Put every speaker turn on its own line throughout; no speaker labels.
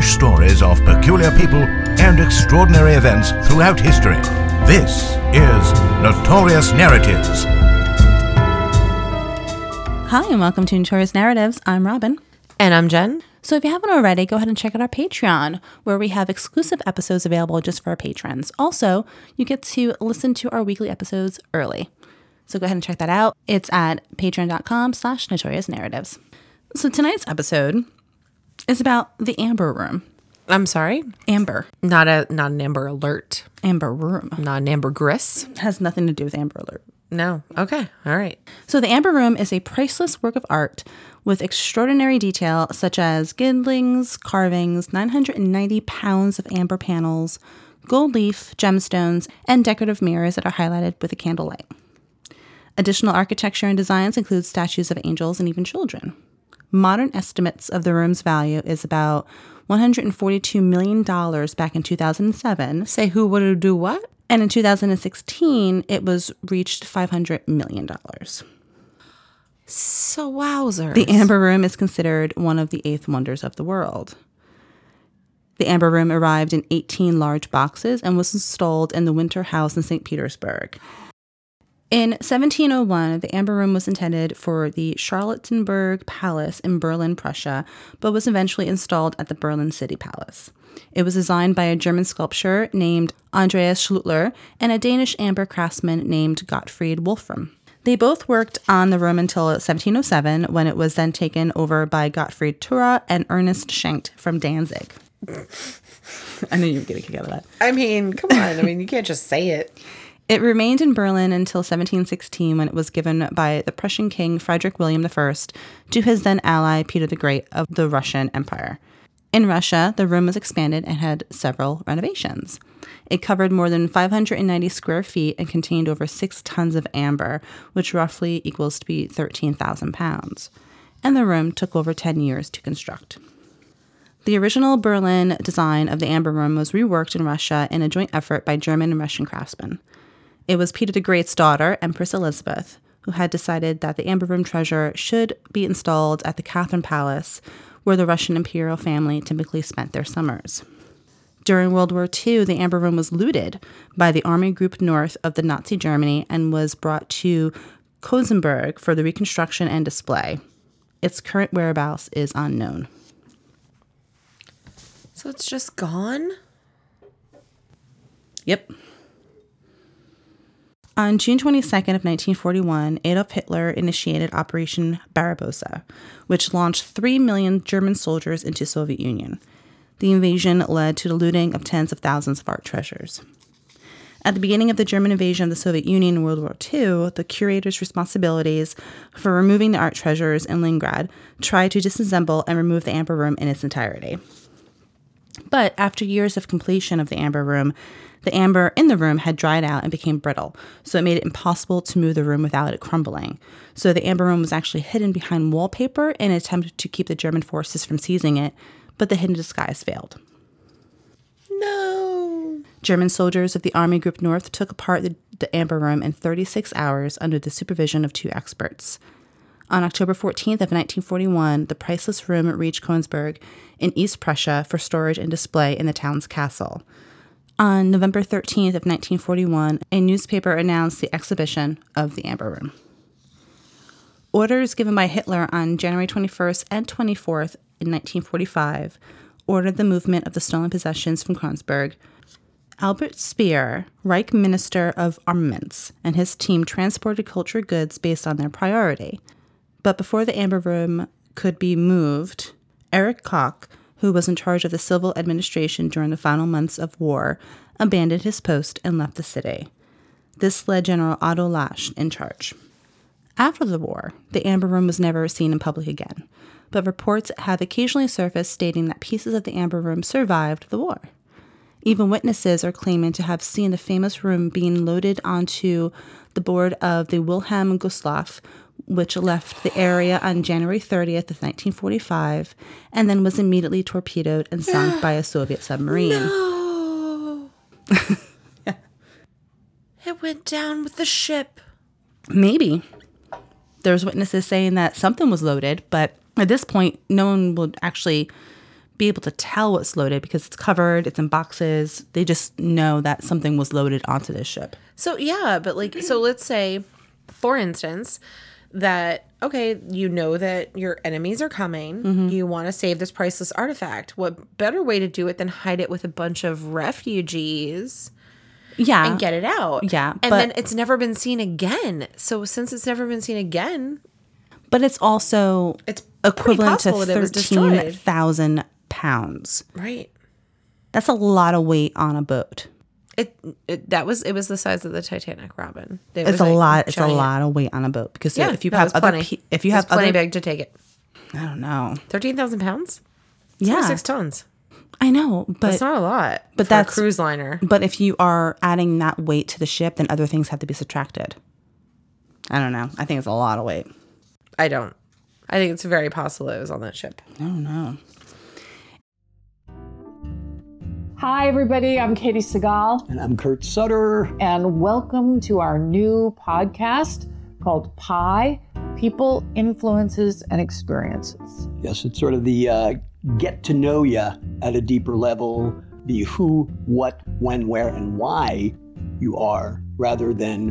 strange stories of peculiar people and extraordinary events throughout history. This is Notorious Narratives.
Hi, and welcome to Notorious Narratives. I'm Robin.
And I'm Jen.
So, if you haven't already, go ahead and check out our Patreon, where we have exclusive episodes available just for our patrons. Also, you get to listen to our weekly episodes early. So, go ahead and check that out. It's at patreon.com slash notorious narratives. So, tonight's episode is about the Amber Room.
I'm sorry.
Amber.
Not a not an Amber Alert.
Amber Room.
Not an ambergris.
Has nothing to do with Amber Alert.
No. Okay. All right.
So, the Amber Room is a priceless work of art with extraordinary detail, such as gildings, carvings, 990 pounds of amber panels, gold leaf, gemstones, and decorative mirrors that are highlighted with a candlelight. Additional architecture and designs include statues of angels and even children. Modern estimates of the room's value is about $142 million back in 2007.
Say who would do what?
And in 2016, it was reached $500 million.
So wowzers.
The Amber Room is considered one of the eighth wonders of the world. The Amber Room arrived in 18 large boxes and was installed in the Winter House in St. Petersburg. In 1701, the Amber Room was intended for the Charlottenburg Palace in Berlin, Prussia, but was eventually installed at the Berlin City Palace. It was designed by a German sculptor named Andreas Schlüter and a Danish amber craftsman named Gottfried Wolfram. They both worked on the room until 1707, when it was then taken over by Gottfried Turau and Ernest Schenk from Danzig. I knew you were going to kick out of that.
I mean, come on. I mean, you can't just say it.
It remained in Berlin until 1716 when it was given by the Prussian king Frederick William I to his then ally Peter the Great of the Russian Empire. In Russia, the room was expanded and had several renovations. It covered more than 590 square feet and contained over six tons of amber, which roughly equals to be 13,000 pounds. And the room took over 10 years to construct. The original Berlin design of the Amber Room was reworked in Russia in a joint effort by German and Russian craftsmen. It was Peter the Great's daughter, Empress Elizabeth, who had decided that the Amber Room treasure should be installed at the Catherine Palace, where the Russian imperial family typically spent their summers. During World War II, the Amber Room was looted by the Army Group North of the Nazi Germany and was brought to Königsberg for the reconstruction and display. Its current whereabouts is unknown.
So it's just gone?
Yep. On June 22nd of 1941, Adolf Hitler initiated Operation Barbarossa, which launched 3 million German soldiers into Soviet Union. The invasion led to the looting of tens of thousands of art treasures. At the beginning of the German invasion of the Soviet Union in World War II, the curator's responsibilities for removing the art treasures in Leningrad tried to disassemble and remove the Amber Room in its entirety. But after years of completion of the Amber Room, the amber in the room had dried out and became brittle, so it made it impossible to move the room without it crumbling. So the amber room was actually hidden behind wallpaper in an attempt to keep the German forces from seizing it, but the hidden disguise failed.
No.
German soldiers of the Army Group North took apart the, the amber room in 36 hours under the supervision of two experts. On October 14th of 1941, the priceless room reached Königsberg in East Prussia for storage and display in the town's castle. On November 13th of 1941, a newspaper announced the exhibition of the Amber Room. Orders given by Hitler on January 21st and 24th in 1945 ordered the movement of the stolen possessions from Königsberg. Albert Speer, Reich Minister of Armaments, and his team transported cultural goods based on their priority. But before the Amber Room could be moved, Erich Koch, who was in charge of the civil administration during the final months of war, abandoned his post and left the city. This led General Otto Lasch in charge. After the war, the Amber Room was never seen in public again, but reports have occasionally surfaced stating that pieces of the Amber Room survived the war. Even witnesses are claiming to have seen the famous room being loaded onto the board of the Wilhelm Gustloff, which left the area on January 30th of 1945 and then was immediately torpedoed and sunk by a Soviet submarine.
No. It went down with the ship.
Maybe. There's witnesses saying that something was loaded, but at this point, no one would actually be able to tell what's loaded because it's covered, it's in boxes. They just know that something was loaded onto this ship.
So yeah, but like so let's say for instance that okay, you know that your enemies are coming. Mm-hmm. You want to save this priceless artifact. What better way to do it than hide it with a bunch of refugees
Yeah.
and get it out?
Yeah,
And
but-
then it's never been seen again. So since it's never been seen again,
but it's also
it's
equivalent to
possible that it was destroyed.
13,000 pounds.
Right.
That's a lot of weight on a boat.
It, it that was it was the size of the Titanic, Robin. It
It's
was
a
like
lot. It's a lot of weight on a boat because
Yeah,
if you have other, pe- if you have
plenty
other,
big to take it.
I don't know.
Thirteen thousand pounds.
Yeah,
six tons.
I know, but
it's not a lot.
but that's-
cruise liner.
But if you are adding that weight to the ship, then other things have to be subtracted. I don't know. I think it's a lot of weight.
I don't. I think it's very possible it was on that ship.
I don't know.
Hi, everybody. I'm Katey Sagal,
And I'm Kurt Sutter.
and welcome to our new podcast called Pi People, Influences, and Experiences.
Yes, it's sort of the uh, get to know you at a deeper level, the who, what, when, where, and why you are, rather than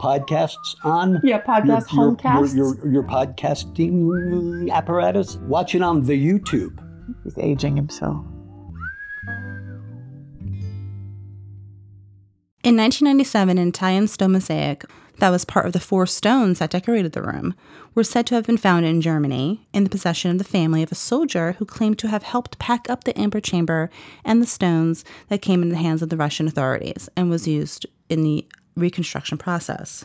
podcasts on.
Yeah, podcast,
your,
homecasts.
Your, your, your podcasting apparatus. Watch it on the YouTube.
He's aging himself.
In 1997, an Italian stone mosaic that was part of the four stones that decorated the room were said to have been found in Germany in the possession of the family of a soldier who claimed to have helped pack up the amber chamber and the stones that came in the hands of the Russian authorities and was used in the reconstruction process.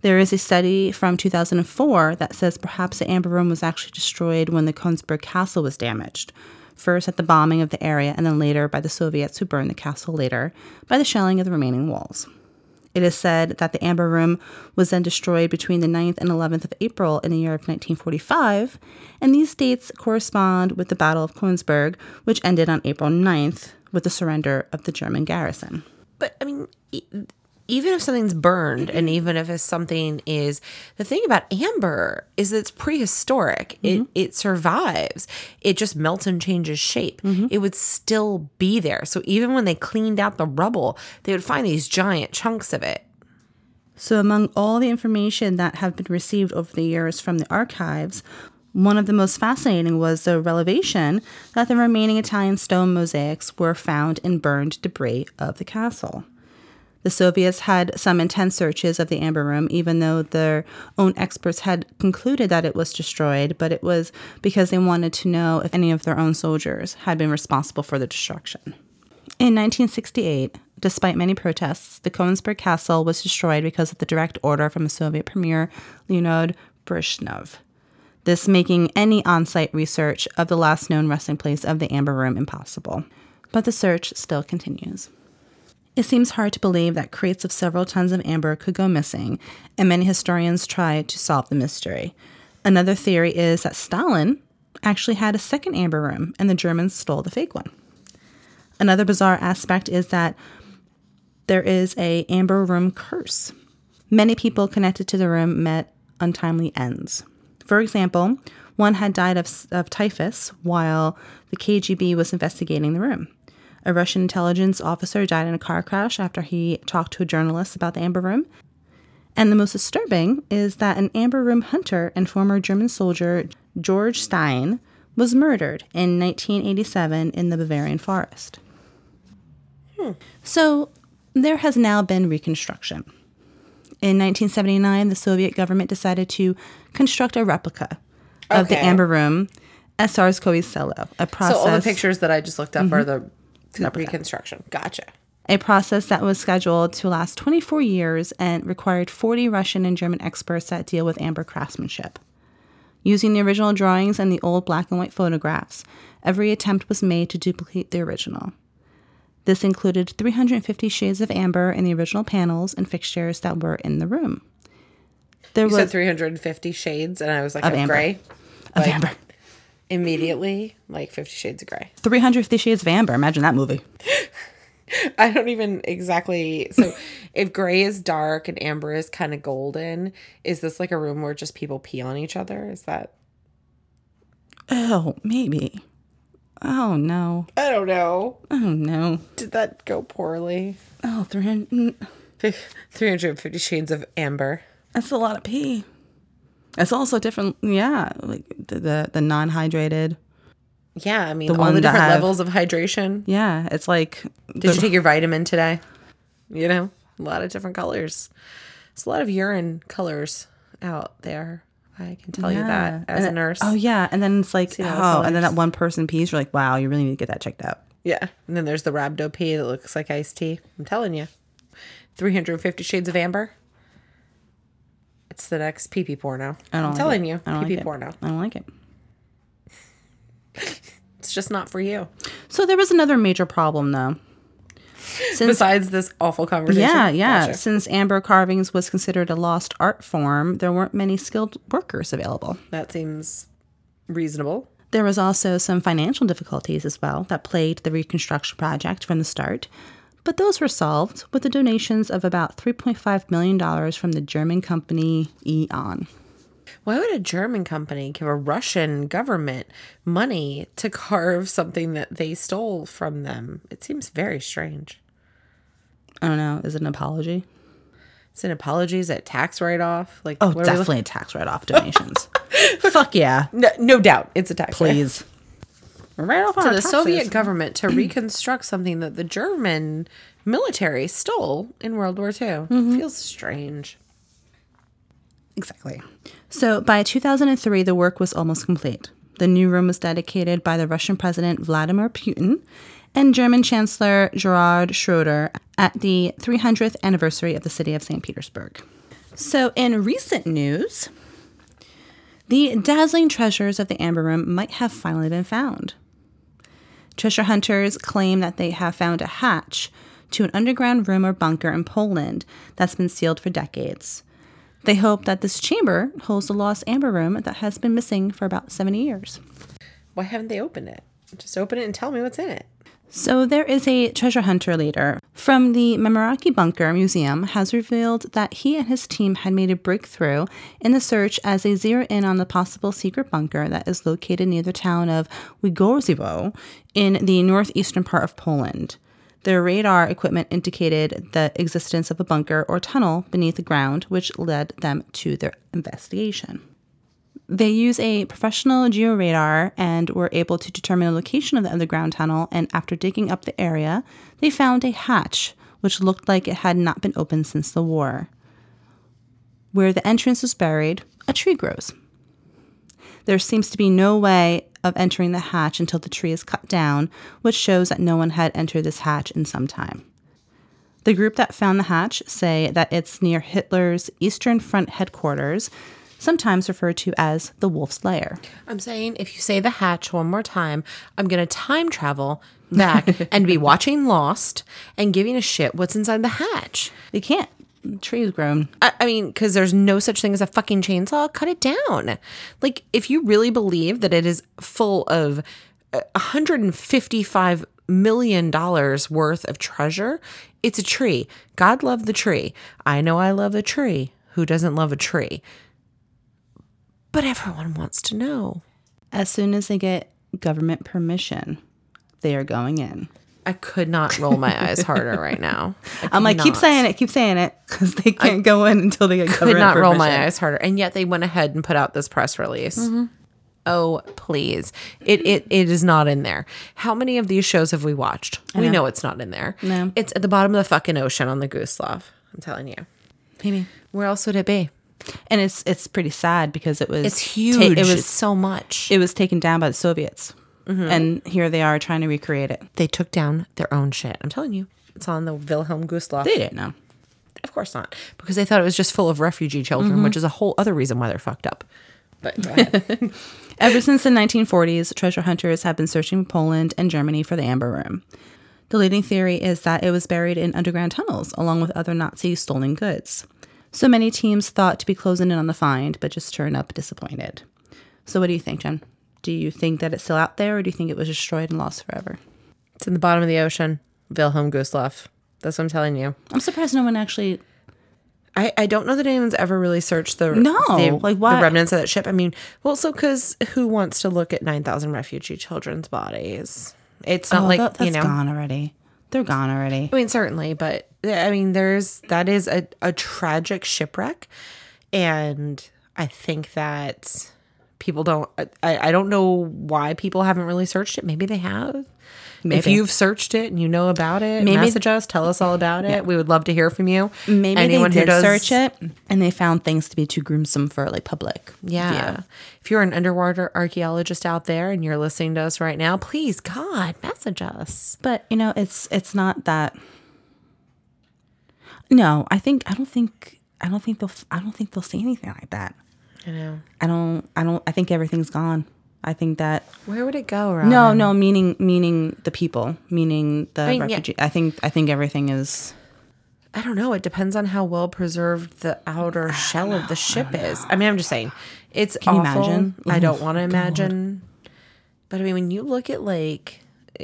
There is a study from 2004 that says perhaps the Amber Room was actually destroyed when the Königsberg Castle was damaged. First at the bombing of the area, and then later by the Soviets who burned the castle later by the shelling of the remaining walls. It is said that the Amber Room was then destroyed between the 9th and 11th of April in the year of 1945, and these dates correspond with the Battle of Königsberg, which ended on April 9th with the surrender of the German garrison.
But I mean, even if something's burned, and even if something is the thing about amber is that it's prehistoric. It mm-hmm. it survives. It just melts and changes shape. Mm-hmm. It would still be there. So even when they cleaned out the rubble, they would find these giant chunks of it.
So, among all the information that have been received over the years from the archives, one of the most fascinating was the revelation that the remaining Italian stone mosaics were found in burned debris of the castle. The Soviets had some intense searches of the Amber Room, even though their own experts had concluded that it was destroyed, but it was because they wanted to know if any of their own soldiers had been responsible for the destruction. In 1968, despite many protests, the Königsberg Castle was destroyed because of the direct order from the Soviet Premier Leonid Brezhnev. This making any on site research of the last known resting place of the Amber Room impossible. But the search still continues. It seems hard to believe that crates of several tons of amber could go missing, and many historians try to solve the mystery. Another theory is that Stalin actually had a second amber room and the Germans stole the fake one. Another bizarre aspect is that there is a amber room curse. Many people connected to the room met untimely ends. For example, one had died of, of typhus while the KGB was investigating the room. A Russian intelligence officer died in a car crash after he talked to a journalist about the Amber Room. And the most disturbing is that an Amber Room hunter and former German soldier George Stein was murdered in 1987 in the Bavarian forest. Hmm. So there has now been reconstruction. In 1979, the Soviet government decided to construct a replica of the Amber Room at Tsarskoye Selo, a process
So all the pictures that I just looked up are mm-hmm. the reconstruction. Gotcha.
a process that was scheduled to last 24 years and required 40 Russian and German experts that deal with amber craftsmanship. Using the original drawings and the old black and white photographs, every attempt was made to duplicate the original. This included 350 shades of amber in the original panels and fixtures that were in the room. There
You
was
said 350 shades, and I was like,
Of
of,
amber.
gray.
of
Like,
amber.
Immediately, like 50 Shades of Gray.
350 shades of amber. Imagine that movie.
I don't even exactly. So, if gray is dark and amber is kind of golden, is this like a room where just people pee on each other? Is that?
Oh, maybe. Oh no.
I don't know.
Oh no.
Did that go poorly?
Oh, 300. Mm.
350 Shades of Amber.
That's a lot of pee. It's also different. Yeah, like the the, the non-hydrated.
Yeah, I mean,
The
all the different
have-
levels of hydration.
Yeah, it's like.
Did you take your vitamin today? You know, a lot of different colors. It's a lot of urine colors out there. I can tell you that as a nurse.
Oh yeah, and then it's like oh,
the
and then that one person pees. You're like, wow, you really need to get that checked out.
Yeah. And then there's the Rhabdo P that looks like iced tea. I'm telling you. 350 Shades of Amber. It's the next pee pee porno.
I like
telling
it.
you.
Don't
Pee
like
porno.
I don't like it.
It's just not for you.
So there was another major problem though. Since
Besides this awful conversation.
yeah, yeah,
Gotcha.
since amber carvings was considered a lost art form, there weren't many skilled workers available.
That seems reasonable.
There was also some financial difficulties as well that plagued the reconstruction project from the start, but those were solved with the donations of about $3.5 million from the German company E.ON.
Why would a German company give a Russian government money to carve something that they stole from them? It seems very strange.
I don't know, is it an apology?
It's an apology, is it a tax write off? Like,
Oh,
what are we
definitely a tax write off donations. Fuck yeah.
No, no doubt, it's a tax.
Please. Right off
To the Soviet government to reconstruct something that the German military stole in World War II mm-hmm. feels strange.
Exactly. So by 2003, the work was almost complete. The new room was dedicated by the Russian President Vladimir Putin and German Chancellor Gerhard Schroeder at the 300th anniversary of the city of St. Petersburg. So, in recent news, the dazzling treasures of the Amber Room might have finally been found. Treasure hunters claim that they have found a hatch to an underground room or bunker in Poland that's been sealed for decades. They hope that this chamber holds the lost amber room that has been missing for about 70 years.
Why haven't they opened it? Just open it and tell me what's in it.
So there is a treasure hunter leader from the Mamerki Bunker Museum has revealed that he and his team had made a breakthrough in the search as they zero in on the possible secret bunker that is located near the town of Węgorzewo in the northeastern part of Poland. Their radar equipment indicated the existence of a bunker or tunnel beneath the ground, which led them to their investigation. They use a professional georadar and were able to determine the location of the underground tunnel. And after digging up the area, they found a hatch, which looked like it had not been opened since the war. Where the entrance is buried, a tree grows. There seems to be no way of entering the hatch until the tree is cut down, which shows that no one had entered this hatch in some time. The group that found the hatch say that it's near Hitler's Eastern Front headquarters, sometimes referred to as the Wolf's Lair.
I'm saying if you say the hatch one more time, I'm going to time travel back and be watching Lost and giving a shit what's inside the hatch.
They can't. The tree grown.
I, I mean, because there's no such thing as a fucking chainsaw. Cut it down. Like, if you really believe that it is full of uh, 155 million dollars worth of treasure, it's a tree. God love the tree. I know I love a tree. Who doesn't love a tree? But everyone wants to know.
As soon as they get government permission, they are going in.
I could not roll my eyes harder right now. I
I'm like,
could
keep saying it, keep saying it, because they can't go in until they get covered.
I Could
government
not roll my eyes harder, and yet they went ahead and put out this press release.
Mm-hmm.
Oh please! It it it is not in there. How many of these shows have we watched? We know it's not in there.
No.
it's at the bottom of the fucking ocean on the Gustloff. I'm telling you.
Maybe.
Where else would it be?
And it's it's pretty sad because it was
It's
ta-
huge.
it was
it's so much.
it was taken down by the Soviets,
Mm-hmm.
and here they are trying to recreate it.
they took down their own shit. I'm telling you. It's on the Wilhelm Gustloff.
They didn't know.
Of course not, because they thought it was just full of refugee children,
Mm-hmm.
which is a whole other reason why they're fucked up. But go ahead.
Ever since the 1940s, treasure hunters have been searching Poland and Germany for the Amber Room. The leading theory is that it was buried in underground tunnels along with other Nazi stolen goods. So many teams thought to be closing in on the find, but just turn up disappointed. So, what do you think, Jen? Do you think that it's still out there, or do you think it was destroyed and lost forever?
it's in the bottom of the ocean. Wilhelm Gustloff. That's what I'm telling you.
I'm surprised no one actually.
I, I don't know that anyone's ever really searched the
No,
the,
like,
the remnants of that ship. I mean, well, so because who wants to look at nine thousand refugee children's bodies? It's not
Oh,
like
that,
you know.
gone already. They're gone already.
I mean, certainly, but I mean, there's that is a, a tragic shipwreck, and I think that people don't. I, I don't know why people haven't really searched it. Maybe they have. If you've searched it and you know about it,
Maybe-
message us. Tell us all about it. We would love to hear from you.
Maybe
Anyone
they
who
did
does-
search it and they found things to be too gruesome for like public.
Yeah.
view.
If you're an underwater archaeologist out there and you're listening to us right now, please, God, message us.
But you know, it's it's not that. No, I think I don't think I don't think they'll I don't think they'll say anything like that.
I know.
I don't I don't I think everything's gone. I think that
Where would it go, Robin?
no no meaning meaning the people meaning the
mean, yeah.
I think I think everything is.
I don't know. It depends on how well preserved the outer shell of the ship is. I mean, I'm just saying, it's
Can you
awful.
imagine?
I don't want to imagine. But I mean, when you look at like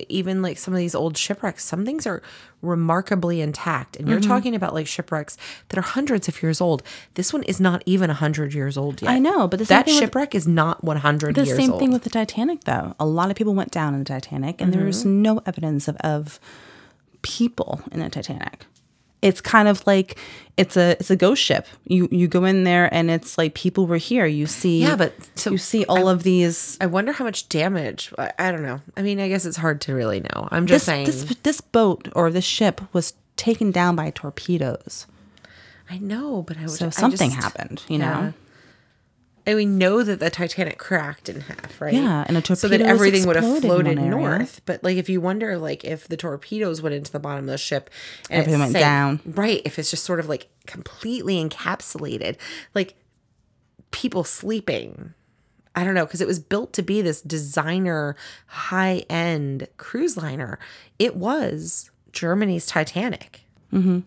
even like some of these old shipwrecks, some things are remarkably intact, and you're
Mm-hmm.
talking about like shipwrecks that are hundreds of years old. This one is not even hundred years old yet.
I know, but
that
thing with-
shipwreck is not 100 years old.
The same
old.
thing with the Titanic, though. A lot of people went down in the Titanic, and there's
Mm-hmm.
no evidence of, of people in the Titanic. It's kind of like it's a it's a ghost ship. You you go in there, and it's like people were here. You see,
Yeah, but so
you see all of these.
I wonder how much damage. I, I don't know. I mean, I guess it's hard to really know. I'm just
This,
saying.
this this boat or this ship was taken down by torpedoes,
I know, but I would.
so
I
something
just-
happened. You
yeah.
know,
And we know that the Titanic cracked in half, right?
Yeah, and a torpedo
so that everything would have floated north. But like, if you wonder, like, if the torpedoes went into the bottom of the ship and it
Everything went
sank-
down.
right? If it's just sort of like completely encapsulated, like people sleeping. I don't know because it was built to be this designer high end cruise liner. It was Germany's Titanic. Mm-hmm.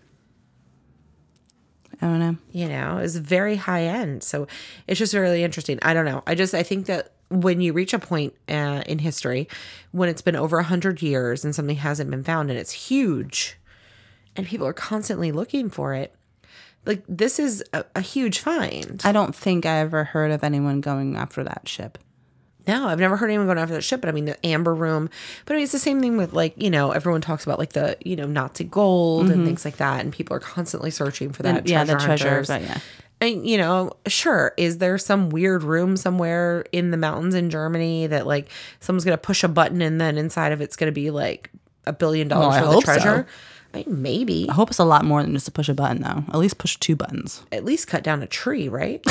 I don't know.
you know is very high end so it's just really interesting i don't know i just i think that when you reach a point uh, in history when it's been over 100 years and something hasn't been found and it's huge and people are constantly looking for it like this is a, a huge find
I don't think I ever heard of anyone going after that ship.
No i've never heard anyone going after that ship but i mean the amber room but I mean, it's the same thing with like you know everyone talks about like the you know nazi gold and mm-hmm. things like that and people are constantly searching for that
And- yeah, the treasure,
hunters.
but yeah.
And, you know, sure. Is there some weird room somewhere in the mountains in Germany that like someone's gonna push a button and then inside of it's gonna be like a billion dollars
oh,
for the
hope so.
treasure? I mean, maybe
I hope it's a lot more than just to push a button, though. At least push two buttons,
at least cut down a tree, right?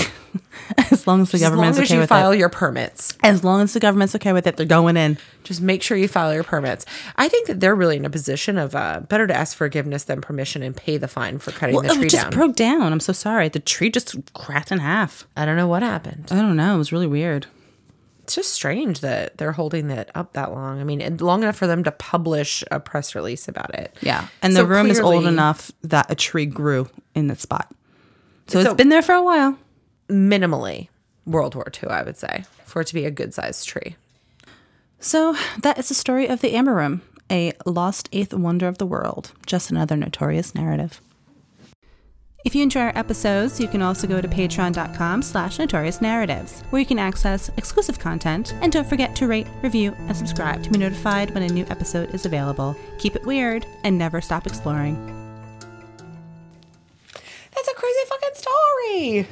as long as the
as
government's
long as
okay
you file
it.
your permits,
As long as the government's okay with it, they're going in.
just make sure you file your permits. I think that they're really in a position of uh, better to ask forgiveness than permission and pay the fine for cutting
Well,
the tree
it just
down.
broke down. I'm so sorry. The tree just cracked in half.
I don't know what happened.
I don't know. It was really weird.
it's just strange that they're holding that up that long. I mean, long enough for them to publish a press release about it.
Yeah. And
So
the room is old enough that a tree grew in that spot. So,
So-
it's been there for a while.
Minimally World War II, I would say, for it to be a good sized tree.
So that is the story of the Amber Room, a lost eighth wonder of the world. Just another notorious narrative. If you enjoy our episodes, you can also go to patreon.com slash notorious narratives, where you can access exclusive content. And don't forget to rate, review, and subscribe to be notified when a new episode is available. Keep it weird and never stop exploring.
That's a crazy fucking story.